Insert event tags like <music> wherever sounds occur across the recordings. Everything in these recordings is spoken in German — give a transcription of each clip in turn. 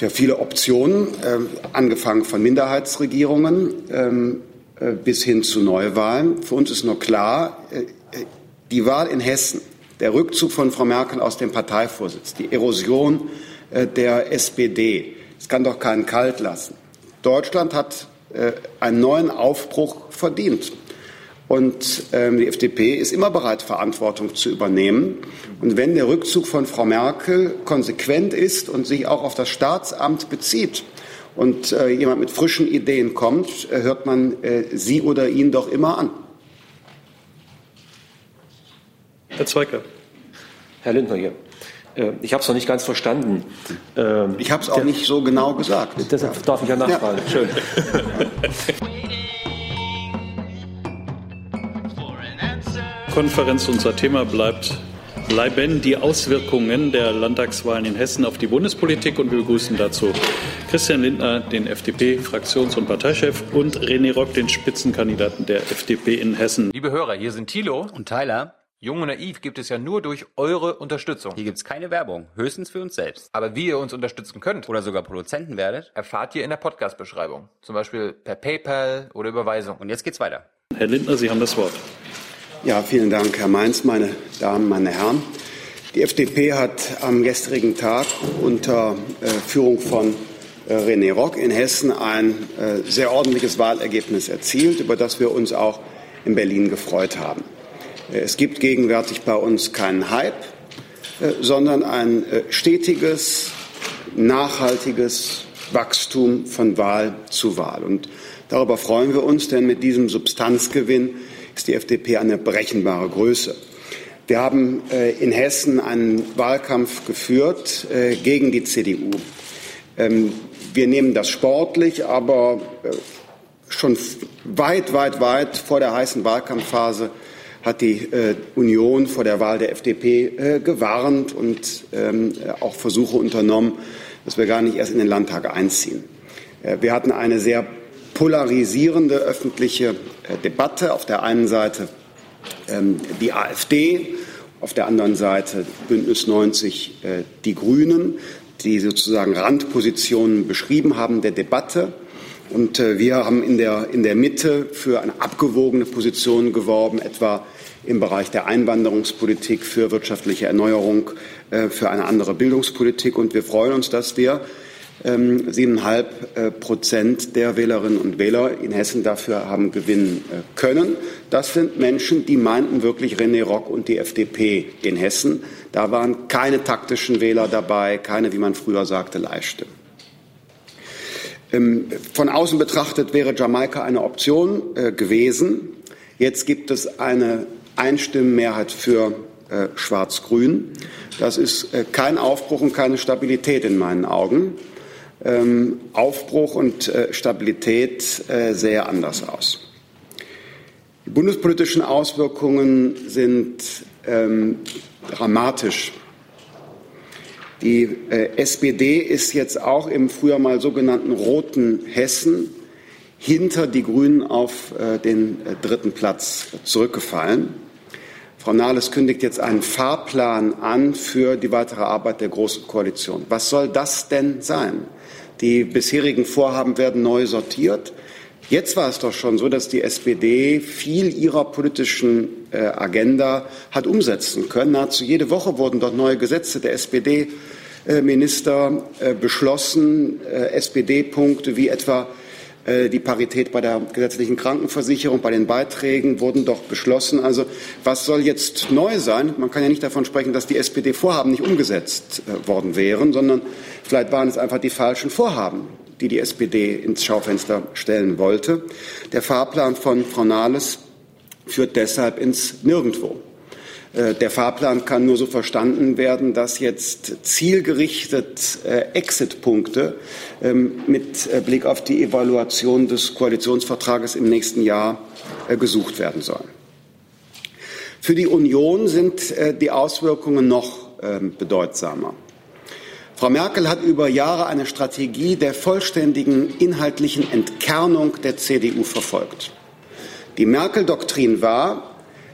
ja viele Optionen, äh, angefangen von Minderheitsregierungen ähm, äh, bis hin zu Neuwahlen. Für uns ist nur klar, äh, die Wahl in Hessen, der Rückzug von Frau Merkel aus dem Parteivorsitz, die Erosion äh, der SPD, das kann doch keinen kalt lassen. Deutschland hat äh, einen neuen Aufbruch verdient. Und ähm, die FDP ist immer bereit, Verantwortung zu übernehmen. Und wenn der Rückzug von Frau Merkel konsequent ist und sich auch auf das Staatsamt bezieht und äh, jemand mit frischen Ideen kommt, äh, hört man äh, sie oder ihn doch immer an. Herr Zweicker. Herr Lindner hier. Äh, ich habe es noch nicht ganz verstanden. Ähm, ich habe es auch der, nicht so genau gesagt. Deshalb darf ich ja nachfragen. Ja. Schön. <laughs> Konferenz. Unser Thema bleibt bleiben die Auswirkungen der Landtagswahlen in Hessen auf die Bundespolitik. Und wir begrüßen dazu Christian Lindner, den FDP-Fraktions- und Parteichef, und René Rock, den Spitzenkandidaten der FDP in Hessen. Liebe Hörer, hier sind Thilo und Tyler. Jung und Naiv gibt es ja nur durch eure Unterstützung. Hier gibt es keine Werbung, höchstens für uns selbst. Aber wie ihr uns unterstützen könnt oder sogar Produzenten werdet, erfahrt ihr in der Podcast-Beschreibung. Zum Beispiel per PayPal oder Überweisung. Und jetzt geht's weiter. Herr Lindner, Sie haben das Wort. Ja, vielen Dank, Herr Mainz, meine Damen, meine Herren. Die FDP hat am gestrigen Tag unter äh, Führung von äh, René Rock in Hessen ein äh, sehr ordentliches Wahlergebnis erzielt, über das wir uns auch in Berlin gefreut haben. Äh, es gibt gegenwärtig bei uns keinen Hype, äh, sondern ein äh, stetiges, nachhaltiges Wachstum von Wahl zu Wahl. Und darüber freuen wir uns, denn mit diesem Substanzgewinn ist die FDP eine berechenbare Größe. Wir haben äh, in Hessen einen Wahlkampf geführt äh, gegen die CDU. Ähm, wir nehmen das sportlich, aber äh, schon weit, weit, weit vor der heißen Wahlkampfphase hat die Union vor der Wahl der FDP gewarnt und ähm, auch Versuche unternommen, dass wir gar nicht erst in den Landtag einziehen. Wir hatten eine sehr polarisierende öffentliche äh, Debatte. Auf der einen Seite ähm, die AfD, auf der anderen Seite Bündnis 90 äh, die Grünen, die sozusagen Randpositionen beschrieben haben der Debatte. Und äh, wir haben in der, in der Mitte für eine abgewogene Position geworben, etwa im Bereich der Einwanderungspolitik, für wirtschaftliche Erneuerung, für eine andere Bildungspolitik. Und wir freuen uns, dass wir siebeneinhalb äh, Prozent der Wählerinnen und Wähler in Hessen dafür haben gewinnen äh, können. Das sind Menschen, die meinten wirklich René Rock und die FDP in Hessen. Da waren keine taktischen Wähler dabei, keine, wie man früher sagte, Leihstimmen. Ähm, von außen betrachtet wäre Jamaika eine Option äh, gewesen. Jetzt gibt es eine Einstimmenmehrheit für Schwarz-Grün. Das ist kein Aufbruch und keine Stabilität in meinen Augen ähm, Aufbruch und äh, Stabilität äh, sehr anders aus. Die bundespolitischen Auswirkungen sind ähm, dramatisch. Die äh, SPD ist jetzt auch im früher mal sogenannten roten Hessen hinter die Grünen auf äh, den äh, dritten Platz zurückgefallen. Frau Nahles kündigt jetzt einen Fahrplan an für die weitere Arbeit der Großen Koalition. Was soll das denn sein? Die bisherigen Vorhaben werden neu sortiert. Jetzt war es doch schon so, dass die SPD viel ihrer politischen äh, Agenda hat umsetzen können. Nahezu jede Woche wurden dort neue Gesetze der SPD Minister äh, beschlossen, äh, SPD-Punkte wie etwa äh, die Parität bei der gesetzlichen Krankenversicherung, bei den Beiträgen wurden doch beschlossen. Also was soll jetzt neu sein? Man kann ja nicht davon sprechen, dass die SPD-Vorhaben nicht umgesetzt äh, worden wären, sondern vielleicht waren es einfach die falschen Vorhaben, die die SPD ins Schaufenster stellen wollte. Der Fahrplan von Frau Nahles führt deshalb ins Nirgendwo. Äh, der Fahrplan kann nur so verstanden werden, dass jetzt zielgerichtet äh, Exit-Punkte ähm, mit äh, Blick auf die Evaluation des Koalitionsvertrages im nächsten Jahr gesucht werden sollen. Für die Union sind die Auswirkungen noch ähm, bedeutsamer. Frau Merkel hat über Jahre eine Strategie der vollständigen inhaltlichen Entkernung der CDU verfolgt. Die Merkel-Doktrin war,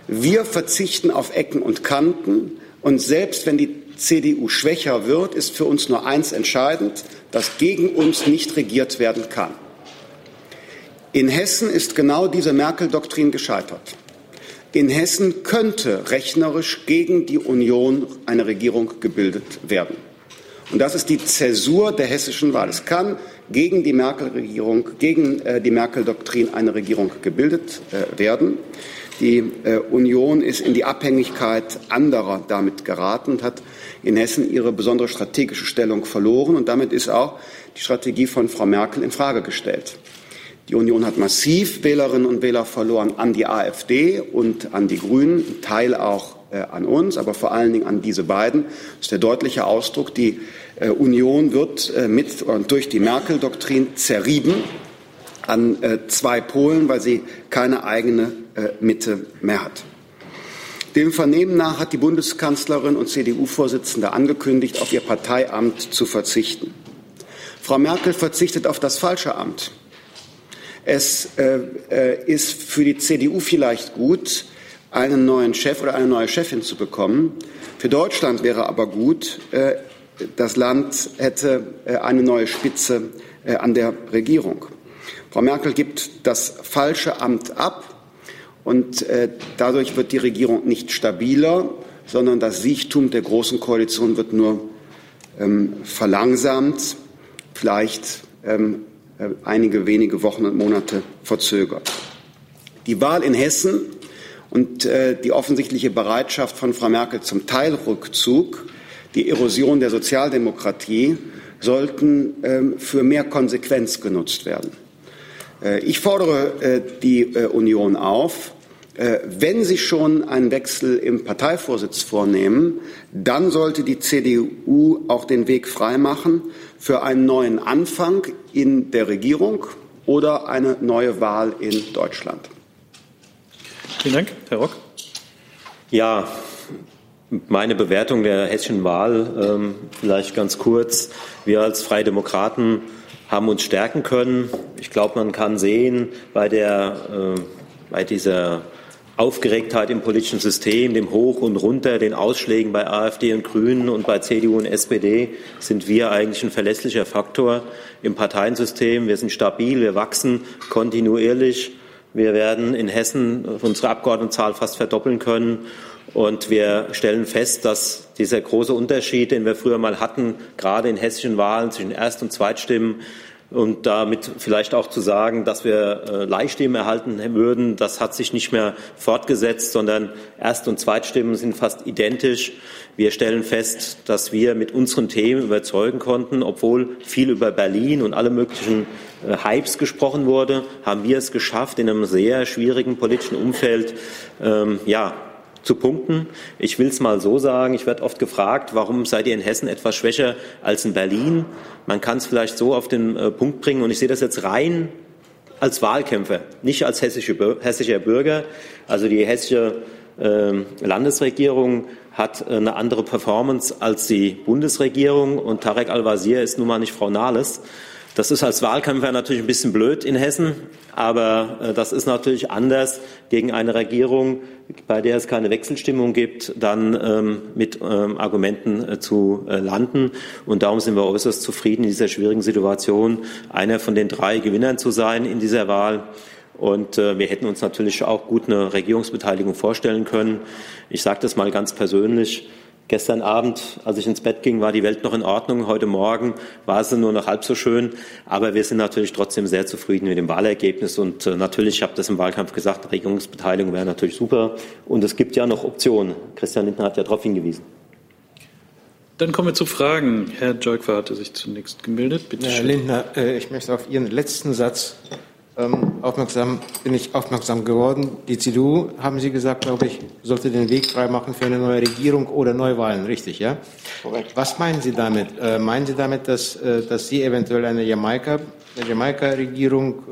wir verzichten auf Ecken und Kanten und selbst wenn die CDU schwächer wird, ist für uns nur eins entscheidend, dass gegen uns nicht regiert werden kann. In Hessen ist genau diese Merkel-Doktrin gescheitert. In Hessen könnte rechnerisch gegen die Union eine Regierung gebildet werden. Und das ist die Zäsur der hessischen Wahl. Es kann gegen die Merkel-Regierung, gegen äh, die Merkel-Doktrin eine Regierung gebildet äh, werden. Die äh, Union ist in die Abhängigkeit anderer damit geraten und hat in Hessen ihre besondere strategische Stellung verloren. Und damit ist auch die Strategie von Frau Merkel in Frage gestellt. Die Union hat massiv Wählerinnen und Wähler verloren an die AfD und an die Grünen, ein Teil auch äh, an uns, aber vor allen Dingen an diese beiden. Das ist der deutliche Ausdruck. Die äh, Union wird mit und durch die Merkel-Doktrin zerrieben an zwei Polen, weil sie keine eigene Mitte mehr hat. Dem Vernehmen nach hat die Bundeskanzlerin und CDU-Vorsitzende angekündigt, auf ihr Parteiamt zu verzichten. Frau Merkel verzichtet auf das falsche Amt. Es äh, äh, ist für die CDU vielleicht gut, einen neuen Chef oder eine neue Chefin zu bekommen. Für Deutschland wäre aber gut, äh, das Land hätte äh, eine neue Spitze äh, an der Regierung. Frau Merkel gibt das falsche Amt ab und äh, dadurch wird die Regierung nicht stabiler, sondern das Siechtum der Großen Koalition wird nur ähm, verlangsamt, vielleicht ähm, äh, einige wenige Wochen und Monate verzögert. Die Wahl in Hessen und äh, die offensichtliche Bereitschaft von Frau Merkel zum Teilrückzug, die Erosion der Sozialdemokratie sollten ähm, für mehr Konsequenz genutzt werden. Ich fordere die Union auf, wenn Sie schon einen Wechsel im Parteivorsitz vornehmen, dann sollte die CDU auch den Weg freimachen für einen neuen Anfang in der Regierung oder eine neue Wahl in Deutschland. Vielen Dank. Herr Rock. Ja, meine Bewertung der hessischen Wahl ähm, vielleicht ganz kurz. Wir als Freie Demokraten haben uns stärken können. Ich glaube, man kann sehen, bei, der, äh, bei dieser Aufgeregtheit im politischen System, dem Hoch und Runter, den Ausschlägen bei AfD und Grünen und bei CDU und SPD sind wir eigentlich ein verlässlicher Faktor im Parteiensystem. Wir sind stabil, wir wachsen kontinuierlich. Wir werden in Hessen unsere Abgeordnetenzahl fast verdoppeln können. Und wir stellen fest, dass dieser große Unterschied, den wir früher mal hatten, gerade in hessischen Wahlen zwischen Erst- und Zweitstimmen, und damit vielleicht auch zu sagen, dass wir äh, Leihstimmen erhalten würden, das hat sich nicht mehr fortgesetzt, sondern Erst- und Zweitstimmen sind fast identisch. Wir stellen fest, dass wir mit unseren Themen überzeugen konnten, obwohl viel über Berlin und alle möglichen äh, Hypes gesprochen wurde, haben wir es geschafft, in einem sehr schwierigen politischen Umfeld, ähm, ja, zu punkten. Ich will es mal so sagen, ich werde oft gefragt, warum seid ihr in Hessen etwas schwächer als in Berlin? Man kann es vielleicht so auf den äh, Punkt bringen und ich sehe das jetzt rein als Wahlkämpfer, nicht als hessische, hessischer Bürger. Also die hessische äh, Landesregierung hat äh, eine andere Performance als die Bundesregierung und Tarek Al-Wazir ist nun mal nicht Frau Nahles. Das ist als Wahlkämpfer natürlich ein bisschen blöd in Hessen, aber äh, das ist natürlich anders gegen eine Regierung, bei der es keine Wechselstimmung gibt, dann ähm, mit ähm, Argumenten äh, zu äh, landen. Und darum sind wir äußerst zufrieden in dieser schwierigen Situation, einer von den drei Gewinnern zu sein in dieser Wahl. Und äh, wir hätten uns natürlich auch gut eine Regierungsbeteiligung vorstellen können. Ich sage das mal ganz persönlich. Gestern Abend, als ich ins Bett ging, war die Welt noch in Ordnung. Heute Morgen war sie nur noch halb so schön. Aber wir sind natürlich trotzdem sehr zufrieden mit dem Wahlergebnis. Und äh, natürlich, ich habe das im Wahlkampf gesagt, Regierungsbeteiligung wäre natürlich super. Und es gibt ja noch Optionen. Christian Lindner hat ja darauf hingewiesen. Dann kommen wir zu Fragen. Herr Jolkwa hatte sich zunächst gemeldet. Bitte Herr Lindner, äh, ich möchte auf Ihren letzten Satz ähm, aufmerksam, bin ich aufmerksam geworden. Die CDU, haben Sie gesagt, glaube ich, sollte den Weg freimachen für eine neue Regierung oder Neuwahlen, richtig, ja? Korrekt. Was meinen Sie damit? Äh, meinen Sie damit, dass, äh, dass Sie eventuell eine Jamaika, Jamaika-Regierung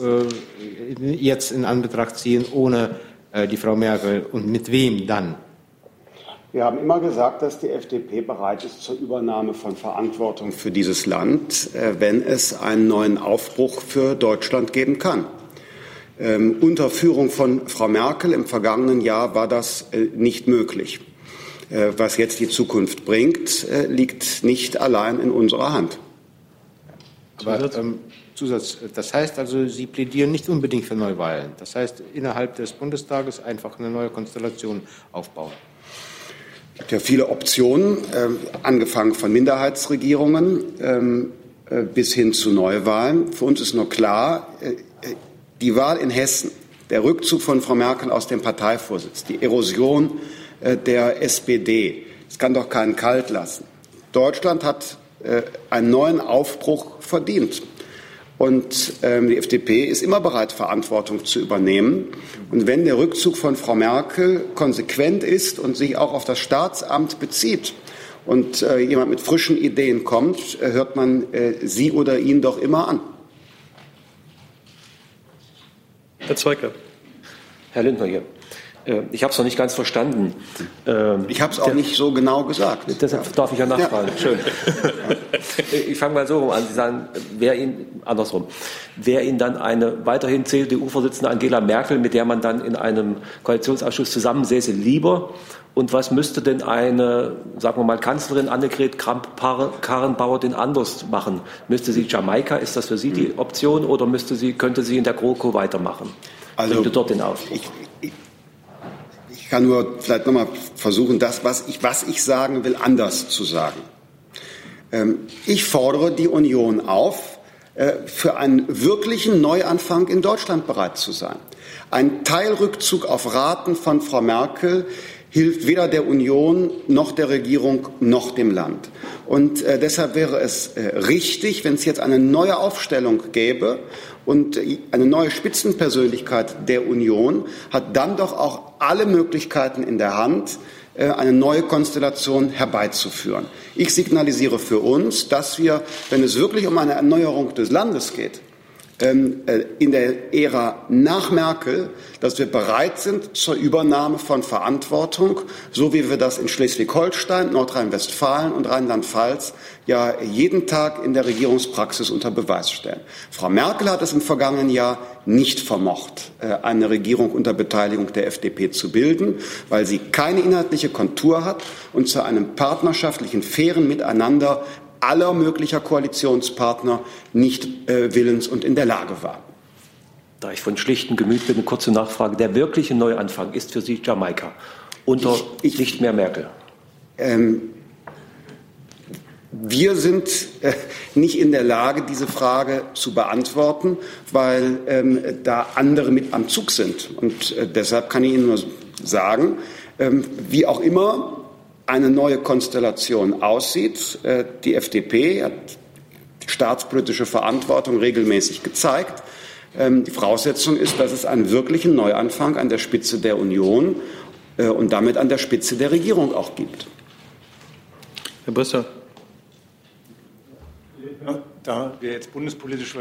äh, jetzt in Anbetracht ziehen, ohne äh, die Frau Merkel und mit wem dann? Wir haben immer gesagt, dass die FDP bereit ist zur Übernahme von Verantwortung für dieses Land, äh, wenn es einen neuen Aufbruch für Deutschland geben kann. Ähm, unter Führung von Frau Merkel im vergangenen Jahr war das äh, nicht möglich. Äh, was jetzt die Zukunft bringt, äh, liegt nicht allein in unserer Hand. Aber ähm, Zusatz, das heißt also, Sie plädieren nicht unbedingt für Neuwahlen. Das heißt, innerhalb des Bundestages einfach eine neue Konstellation aufbauen. Es gibt ja viele Optionen, äh, angefangen von Minderheitsregierungen ähm, äh, bis hin zu Neuwahlen. Für uns ist nur klar, äh, die Wahl in Hessen, der Rückzug von Frau Merkel aus dem Parteivorsitz, die Erosion äh, der SPD, das kann doch keinen kalt lassen. Deutschland hat äh, einen neuen Aufbruch verdient. Und ähm, die FDP ist immer bereit, Verantwortung zu übernehmen. Und wenn der Rückzug von Frau Merkel konsequent ist und sich auch auf das Staatsamt bezieht und äh, jemand mit frischen Ideen kommt, äh, hört man äh, sie oder ihn doch immer an. Herr Zweigler. Herr Lindner hier. Äh, ich habe es noch nicht ganz verstanden. Ähm, ich habe es auch nicht so genau gesagt. Deshalb darf ich ja nachfragen. Ja. Schön. ich fange mal so rum an. Sie sagen, wer Ihnen, andersrum, wer Ihnen dann eine weiterhin CDU-Vorsitzende Angela Merkel, mit der man dann in einem Koalitionsausschuss zusammensäße, lieber? Und was müsste denn eine, sagen wir mal, Kanzlerin Annegret Kramp-Karrenbauer denn anders machen? Müsste sie Jamaika, ist das für Sie die Option, oder müsste sie, könnte sie in der GroKo weitermachen? Also, dort den Aufbruch? Ich, ich kann nur vielleicht nochmal versuchen, das, was ich, was ich sagen will, anders zu sagen. Ähm, ich fordere die Union auf, äh, für einen wirklichen Neuanfang in Deutschland bereit zu sein. Ein Teilrückzug auf Raten von Frau Merkel hilft weder der Union noch der Regierung noch dem Land. Und äh, deshalb wäre es äh, richtig, wenn es jetzt eine neue Aufstellung gäbe und eine neue Spitzenpersönlichkeit der Union hat dann doch auch alle Möglichkeiten in der Hand, äh, eine neue Konstellation herbeizuführen. Ich signalisiere für uns, dass wir, wenn es wirklich um eine Erneuerung des Landes geht, in der Ära nach Merkel, dass wir bereit sind zur Übernahme von Verantwortung, so wie wir das in Schleswig-Holstein, Nordrhein-Westfalen und Rheinland-Pfalz ja jeden Tag in der Regierungspraxis unter Beweis stellen. Frau Merkel hat es im vergangenen Jahr nicht vermocht, äh, eine Regierung unter Beteiligung der FDP zu bilden, weil sie keine inhaltliche Kontur hat und zu einem partnerschaftlichen, fairen Miteinander aller möglicher Koalitionspartner nicht äh, willens und in der Lage war. Da ich von schlichtem Gemüt bin, eine kurze Nachfrage. Der wirkliche Neuanfang ist für Sie Jamaika unter ich, ich, nicht mehr Merkel. Ähm, wir sind äh, nicht in der Lage, diese Frage zu beantworten, weil ähm, da andere mit am Zug sind. Und äh, deshalb kann ich Ihnen nur sagen, ähm, wie auch immer eine neue Konstellation aussieht. Äh, die FDP hat die staatspolitische Verantwortung regelmäßig gezeigt. Ähm, die Voraussetzung ist, dass es einen wirklichen Neuanfang an der Spitze der Union äh, und damit an der Spitze der Regierung auch gibt. Herr Brüssel. Da wir jetzt bundespolitisch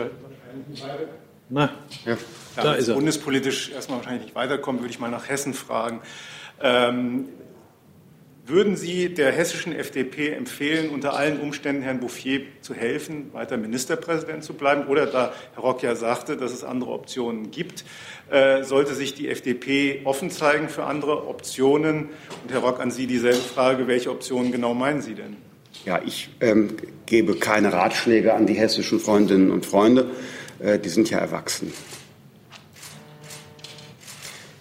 Na, ja. da, da ist er. bundespolitisch erstmal wahrscheinlich nicht weiterkommen, würde ich mal nach Hessen fragen. Ähm, würden Sie der hessischen FDP empfehlen, unter allen Umständen Herrn Bouffier zu helfen, weiter Ministerpräsident zu bleiben? Oder da Herr Rock ja sagte, dass es andere Optionen gibt, äh, sollte sich die FDP offen zeigen für andere Optionen? Und Herr Rock, an Sie dieselbe Frage, welche Optionen genau meinen Sie denn? Ja, ich ähm, gebe keine Ratschläge an die hessischen Freundinnen und Freunde. Äh, die sind ja erwachsen.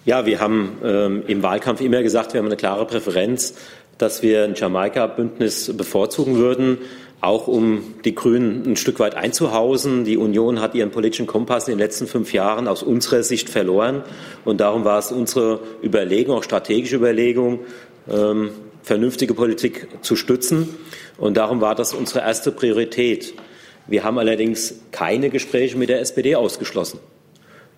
Ja, wir haben ähm, im Wahlkampf immer gesagt, wir haben eine klare Präferenz, dass wir ein Jamaika-Bündnis bevorzugen würden, auch um die Grünen ein Stück weit einzuhausen. Die Union hat ihren politischen Kompass in den letzten fünf Jahren aus unserer Sicht verloren. Und darum war es unsere Überlegung, auch strategische Überlegung, ähm, vernünftige Politik zu stützen. Und darum war das unsere erste Priorität. Wir haben allerdings keine Gespräche mit der SPD ausgeschlossen.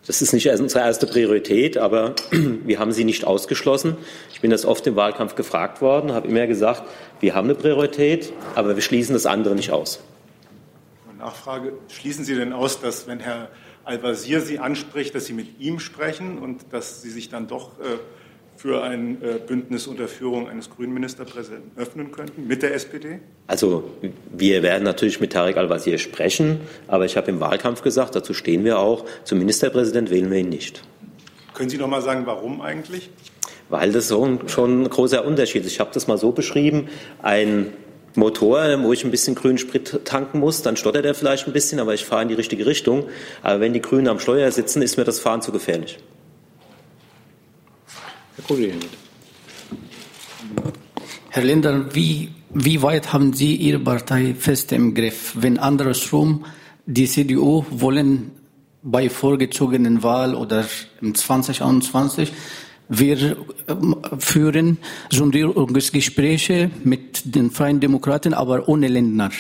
Das ist nicht unsere erste Priorität, aber <clears throat> wir haben sie nicht ausgeschlossen. Ich bin das oft im Wahlkampf gefragt worden, habe immer gesagt, wir haben eine Priorität, aber wir schließen das andere nicht aus. Nachfrage, schließen Sie denn aus, dass wenn Herr Al-Wazir Sie anspricht, dass Sie mit ihm sprechen und dass Sie sich dann doch äh, für ein äh, Bündnis unter Führung eines grünen Ministerpräsidenten öffnen könnten mit der SPD? Also wir werden natürlich mit Tarek Al-Wazir sprechen, aber ich habe im Wahlkampf gesagt, dazu stehen wir auch, zum Ministerpräsident wählen wir ihn nicht. Können Sie noch mal sagen, warum eigentlich? weil das so schon ein großer Unterschied ist. Ich habe das mal so beschrieben, ein Motor, wo ich ein bisschen grünen Sprit tanken muss, dann stottert er vielleicht ein bisschen, aber ich fahre in die richtige Richtung. Aber wenn die Grünen am Steuer sitzen, ist mir das Fahren zu gefährlich. Herr Kollege. Herr Lindner, wie, wie weit haben Sie Ihre Partei fest im Griff, wenn andersrum die CDU wollen bei vorgezogenen Wahl oder im 2021 wir ähm, führen Sondierungsgespräche mit den Freien Demokraten, aber ohne Lindner.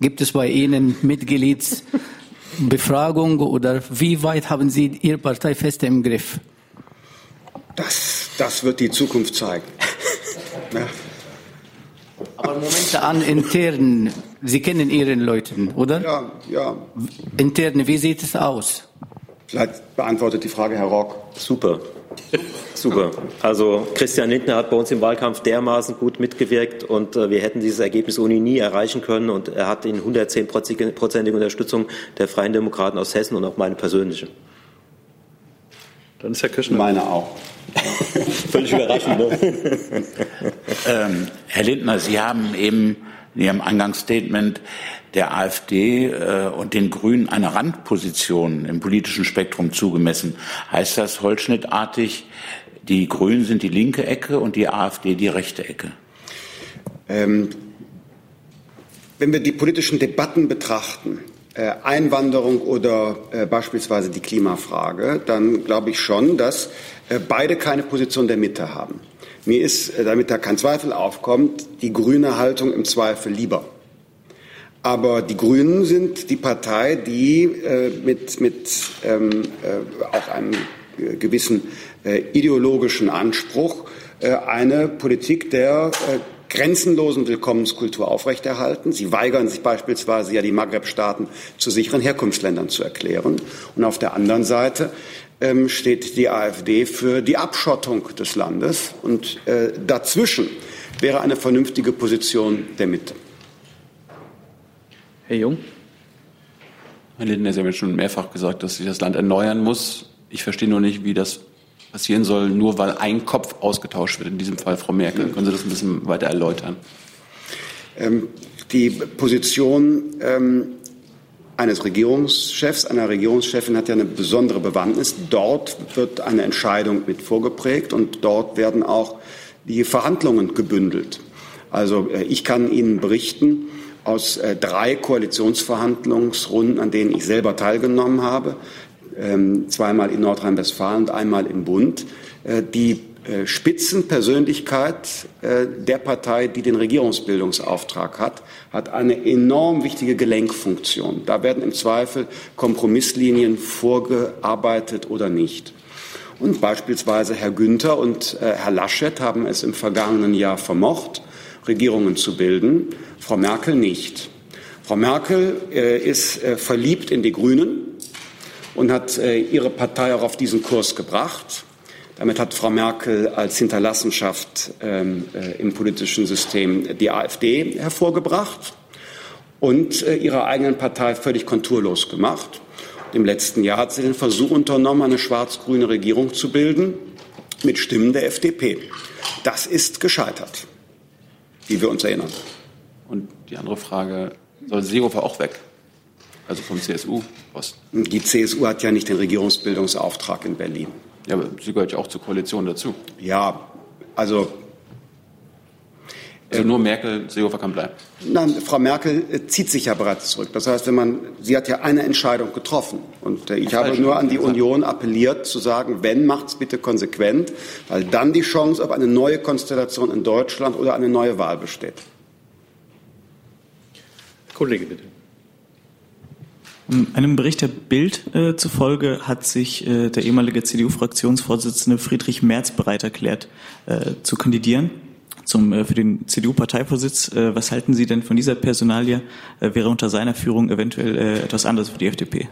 Gibt es bei Ihnen Mitgliedsbefragung <laughs> oder wie weit haben Sie Ihre Partei fest im Griff? Das, das wird die Zukunft zeigen. <laughs> ja. Aber Momente an intern, Sie kennen Ihren Leuten, oder? Ja, ja. Interne, wie sieht es aus? Vielleicht beantwortet die Frage Herr Rock. Super. <laughs> Super. Also Christian Lindner hat bei uns im Wahlkampf dermaßen gut mitgewirkt und äh, wir hätten dieses Ergebnis ohne ihn nie erreichen können und er hat in 110-prozentige Unterstützung der Freien Demokraten aus Hessen und auch meine persönliche. Dann ist Herr Kirschner. Meine auch. <laughs> Völlig überraschend. Ne? ähm, Herr Lindner, Sie haben eben in Ihrem Eingangsstatement der AfD äh, und den Grünen eine Randposition im politischen Spektrum zugemessen. Heißt das holzschnittartig, die Grünen sind die linke Ecke und die AfD die rechte Ecke? Ähm, wenn wir die politischen Debatten betrachten, Einwanderung oder äh, beispielsweise die Klimafrage, dann glaube ich schon, dass äh, beide keine Position der Mitte haben. Mir ist, äh, damit da kein Zweifel aufkommt, die grüne Haltung im Zweifel lieber. Aber die Grünen sind die Partei, die äh, mit, mit ähm, äh, auch einem gewissen äh, ideologischen Anspruch äh, eine Politik der äh, grenzenlosen Willkommenskultur aufrechterhalten. Sie weigern sich beispielsweise ja die Maghreb-Staaten zu sicheren Herkunftsländern zu erklären. Und auf der anderen Seite ähm, steht die AfD für die Abschottung des Landes. Und äh, dazwischen wäre eine vernünftige Position der Mitte. Herr Jung. Herr Lindner, Sie haben jetzt schon mehrfach gesagt, dass sich das Land erneuern muss. Ich verstehe nur nicht, wie das passieren soll, nur weil ein Kopf ausgetauscht wird, in diesem Fall Frau Merkel. Können Sie das ein bisschen weiter erläutern? Ähm, die Position ähm, eines Regierungschefs, einer Regierungschefin hat ja eine besondere Bewandtnis. Dort wird eine Entscheidung mit vorgeprägt und dort werden auch die Verhandlungen gebündelt. Also äh, ich kann Ihnen berichten, aus äh, drei Koalitionsverhandlungsrunden, an denen ich selber teilgenommen habe, zweimal in Nordrhein-Westfalen und einmal im Bund, äh, die äh, Spitzenpersönlichkeit äh, der Partei, die den Regierungsbildungsauftrag hat, hat eine enorm wichtige Gelenkfunktion. Da werden im Zweifel Kompromisslinien vorgearbeitet oder nicht. Und beispielsweise Herr Günther und Herr Laschet haben es im vergangenen Jahr vermocht, Regierungen zu bilden, Frau Merkel nicht. Frau Merkel ist verliebt in die Grünen und hat äh, ihre Partei auch auf diesen Kurs gebracht. Damit hat Frau Merkel als Hinterlassenschaft ähm, äh, im politischen System die AfD hervorgebracht und äh, ihrer eigenen Partei völlig konturlos gemacht. Im letzten Jahr hat sie den Versuch unternommen, eine schwarz-grüne Regierung zu bilden mit Stimmen der FDP. Das ist gescheitert, wie wir uns erinnern. Und die andere Frage, soll Seehofer auch weg? Also vom CSU-Posten? Die CSU hat ja nicht den Regierungsbildungsauftrag in Berlin. Ja, aber sie gehört ja auch zur Koalition dazu. Ja, also. Also nur Merkel, Seehofer kann bleiben. Nein, Frau Merkel äh, zieht sich ja bereits zurück. Das heißt, wenn man, sie hat ja eine Entscheidung getroffen. Und äh, ich habe nur an die Union appelliert, zu sagen, wenn, macht's bitte konsequent, weil dann die Chance auf eine neue Konstellation in Deutschland oder eine neue Wahl besteht. Kollege, bitte. Einem Bericht der Bild äh, zufolge hat sich äh, der ehemalige CDU-Fraktionsvorsitzende Friedrich Merz bereit erklärt, äh, zu kandidieren zum, äh, für den CDU-Parteivorsitz. Äh, was halten Sie denn von dieser Personalie? Äh, wäre unter seiner Führung eventuell etwas anderes für die FDP?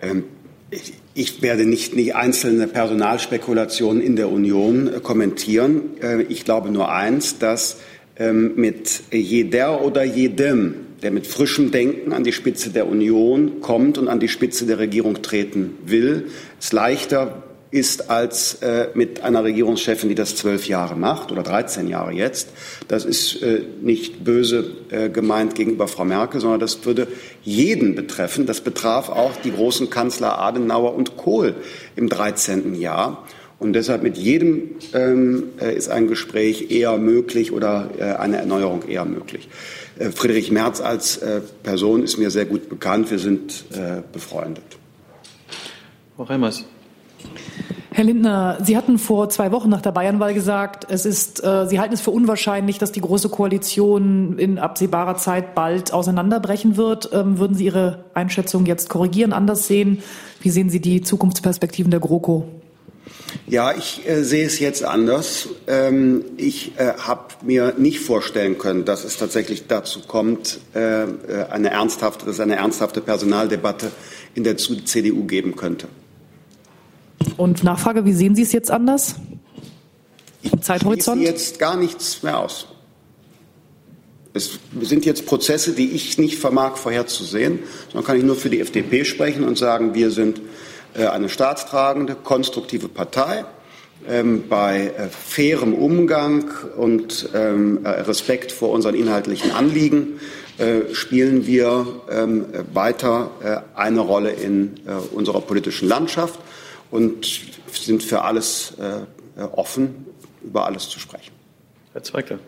Ähm, ich, ich, werde nicht, nicht einzelne Personalspekulationen in der Union kommentieren. ich glaube nur eins, dass ähm, mit jeder oder jedem der mit frischem Denken an die Spitze der Union kommt und an die Spitze der Regierung treten will, es leichter ist als äh, mit einer Regierungschefin, die das zwölf Jahre macht oder 13 Jahre jetzt. Das ist äh, nicht böse äh, gemeint gegenüber Frau Merkel, sondern das würde jeden betreffen. Das betraf auch die großen Kanzler Adenauer und Kohl im 13. Jahr. Und deshalb mit jedem ähm, äh, ist ein Gespräch eher möglich oder äh, eine Erneuerung eher möglich. Äh, Friedrich Merz als äh, Person ist mir sehr gut bekannt. Wir sind äh, befreundet. Frau Reimers. Herr Lindner, Sie hatten vor zwei Wochen nach der Bayernwahl gesagt, es ist, äh, Sie halten es für unwahrscheinlich, dass die Große Koalition in absehbarer Zeit bald auseinanderbrechen wird. Ähm, würden Sie Ihre Einschätzung jetzt korrigieren, anders sehen? Wie sehen Sie die Zukunftsperspektiven der GroKo? Ja, ich äh, sehe es jetzt anders. Ähm, ich äh, habe mir nicht vorstellen können, dass es tatsächlich dazu kommt, äh, äh eine ernsthafte, dass es eine ernsthafte Personaldebatte in der CDU geben könnte. Und Nachfrage, wie sehen Sie es jetzt anders? Im Zeithorizont? Ich jetzt gar nichts mehr aus. Es sind jetzt Prozesse, die ich nicht vermag vorherzusehen, sondern kann ich nur für die FDP sprechen und sagen, wir sind eine staatstragende, konstruktive Partei. Ähm, bei äh, fairem Umgang und ähm, äh, Respekt vor unseren inhaltlichen Anliegen äh, spielen wir ähm, weiter äh, eine Rolle in äh, unserer politischen Landschaft und sind für alles äh, offen, über alles zu sprechen. Herr Zweigler.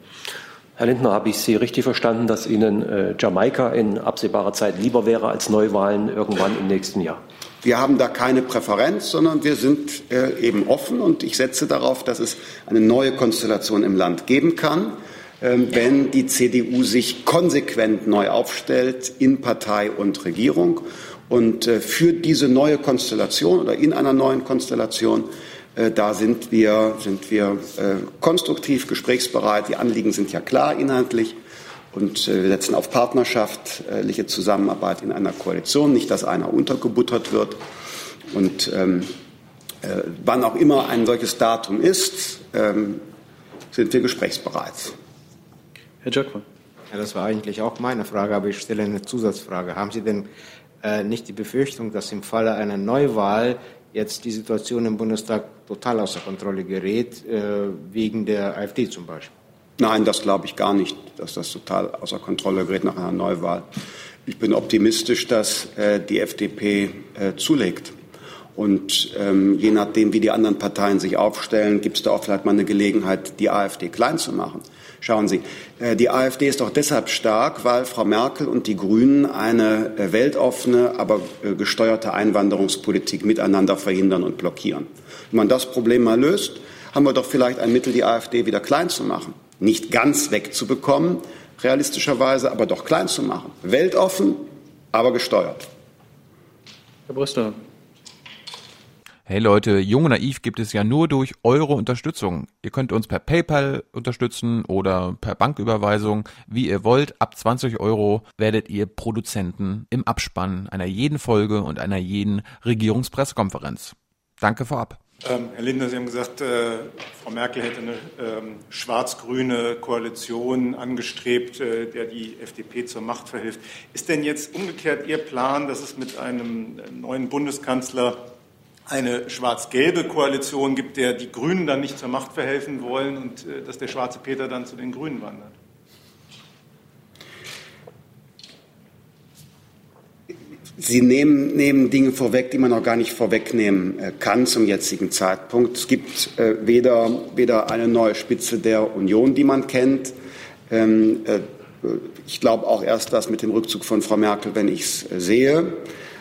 Herr Lindner, habe ich Sie richtig verstanden, dass Ihnen äh, Jamaika in absehbarer Zeit lieber wäre als Neuwahlen irgendwann im nächsten Jahr? Wir haben da keine Präferenz, sondern wir sind äh, eben offen und ich setze darauf, dass es eine neue Konstellation im Land geben kann, äh, wenn die CDU sich konsequent neu aufstellt in Partei und Regierung und äh, für diese neue Konstellation oder in einer neuen Konstellation, äh, da sind wir, sind wir äh, konstruktiv, gesprächsbereit. Die Anliegen sind ja klar inhaltlich. Und wir setzen auf partnerschaftliche Zusammenarbeit in einer Koalition, nicht, dass einer untergebuttert wird. Und ähm, äh, wann auch immer ein solches Datum ist, ähm, sind wir gesprächsbereit. Herr Jöckmann. Ja, das war eigentlich auch meine Frage, aber ich stelle eine Zusatzfrage. Haben Sie denn äh, nicht die Befürchtung, dass im Falle einer Neuwahl jetzt die Situation im Bundestag total außer Kontrolle gerät, äh, wegen der AfD zum Beispiel? Nein, das glaube ich gar nicht, dass das total außer Kontrolle gerät nach einer Neuwahl. Ich bin optimistisch, dass äh, die FDP äh, zulegt. Und ähm, je nachdem, wie die anderen Parteien sich aufstellen, gibt es da auch vielleicht mal eine Gelegenheit, die AfD klein zu machen. Schauen Sie, äh, die AfD ist doch deshalb stark, weil Frau Merkel und die Grünen eine äh, weltoffene, aber äh, gesteuerte Einwanderungspolitik miteinander verhindern und blockieren. Wenn man das Problem mal löst, haben wir doch vielleicht ein Mittel, die AfD wieder klein zu machen. Nicht ganz wegzubekommen, realistischerweise, aber doch klein zu machen. Weltoffen, aber gesteuert. Herr Brüster. Hey Leute, Jung und Naiv gibt es ja nur durch eure Unterstützung. Ihr könnt uns per PayPal unterstützen oder per Banküberweisung, wie ihr wollt. Ab 20 Euro werdet ihr Produzenten im Abspann einer jeden Folge und einer jeden Regierungspressekonferenz. Danke vorab. Ähm, Herr Lindner, Sie haben gesagt, äh, Frau Merkel hätte eine ähm, schwarz-grüne Koalition angestrebt, äh, der die FDP zur Macht verhilft. Ist denn jetzt umgekehrt Ihr Plan, dass es mit einem äh, neuen Bundeskanzler eine schwarz-gelbe Koalition gibt, der die Grünen dann nicht zur Macht verhelfen wollen und äh, dass der schwarze Peter dann zu den Grünen wandert? Sie nehmen, nehmen Dinge vorweg, die man noch gar nicht vorwegnehmen äh, kann zum jetzigen Zeitpunkt. Es gibt äh, weder, weder eine neue Spitze der Union, die man kennt. Ähm, äh, ich glaube auch erst das mit dem Rückzug von Frau Merkel, wenn ich es sehe.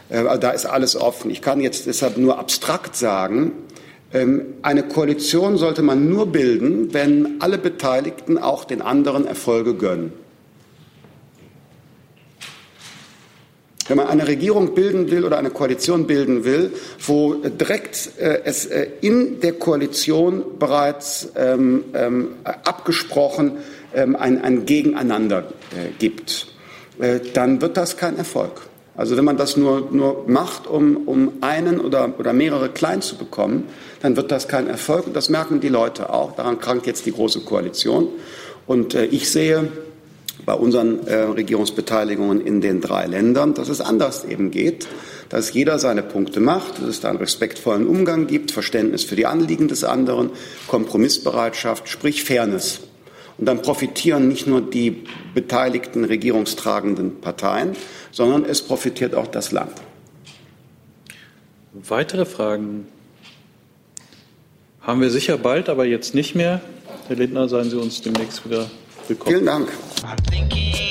Also da ist alles offen. Ich kann jetzt deshalb nur abstrakt sagen, ähm, eine Koalition sollte man nur bilden, wenn alle Beteiligten auch den anderen Erfolge gönnen. Wenn man eine Regierung bilden will oder eine Koalition bilden will, wo direkt äh, es äh, in der Koalition bereits ähm, ähm, abgesprochen ähm, ein, ein Gegeneinander äh, gibt, äh, dann wird das kein Erfolg. Also wenn man das nur, nur macht, um, um einen oder, oder mehrere klein zu bekommen, dann wird das kein Erfolg. Und das merken die Leute auch. Daran krankt jetzt die Große Koalition. Und äh, ich sehe bei unseren äh, Regierungsbeteiligungen in den drei Ländern, dass es anders eben geht, dass jeder seine Punkte macht, dass es da einen respektvollen Umgang gibt, Verständnis für die Anliegen des anderen, Kompromissbereitschaft, sprich Fairness. Und dann profitieren nicht nur die beteiligten regierungstragenden Parteien, sondern es profitiert auch das Land. Weitere Fragen haben wir sicher bald, aber jetzt nicht mehr. Herr Lindner, seien Sie uns demnächst wieder willkommen. Vielen Dank. I'm thinking.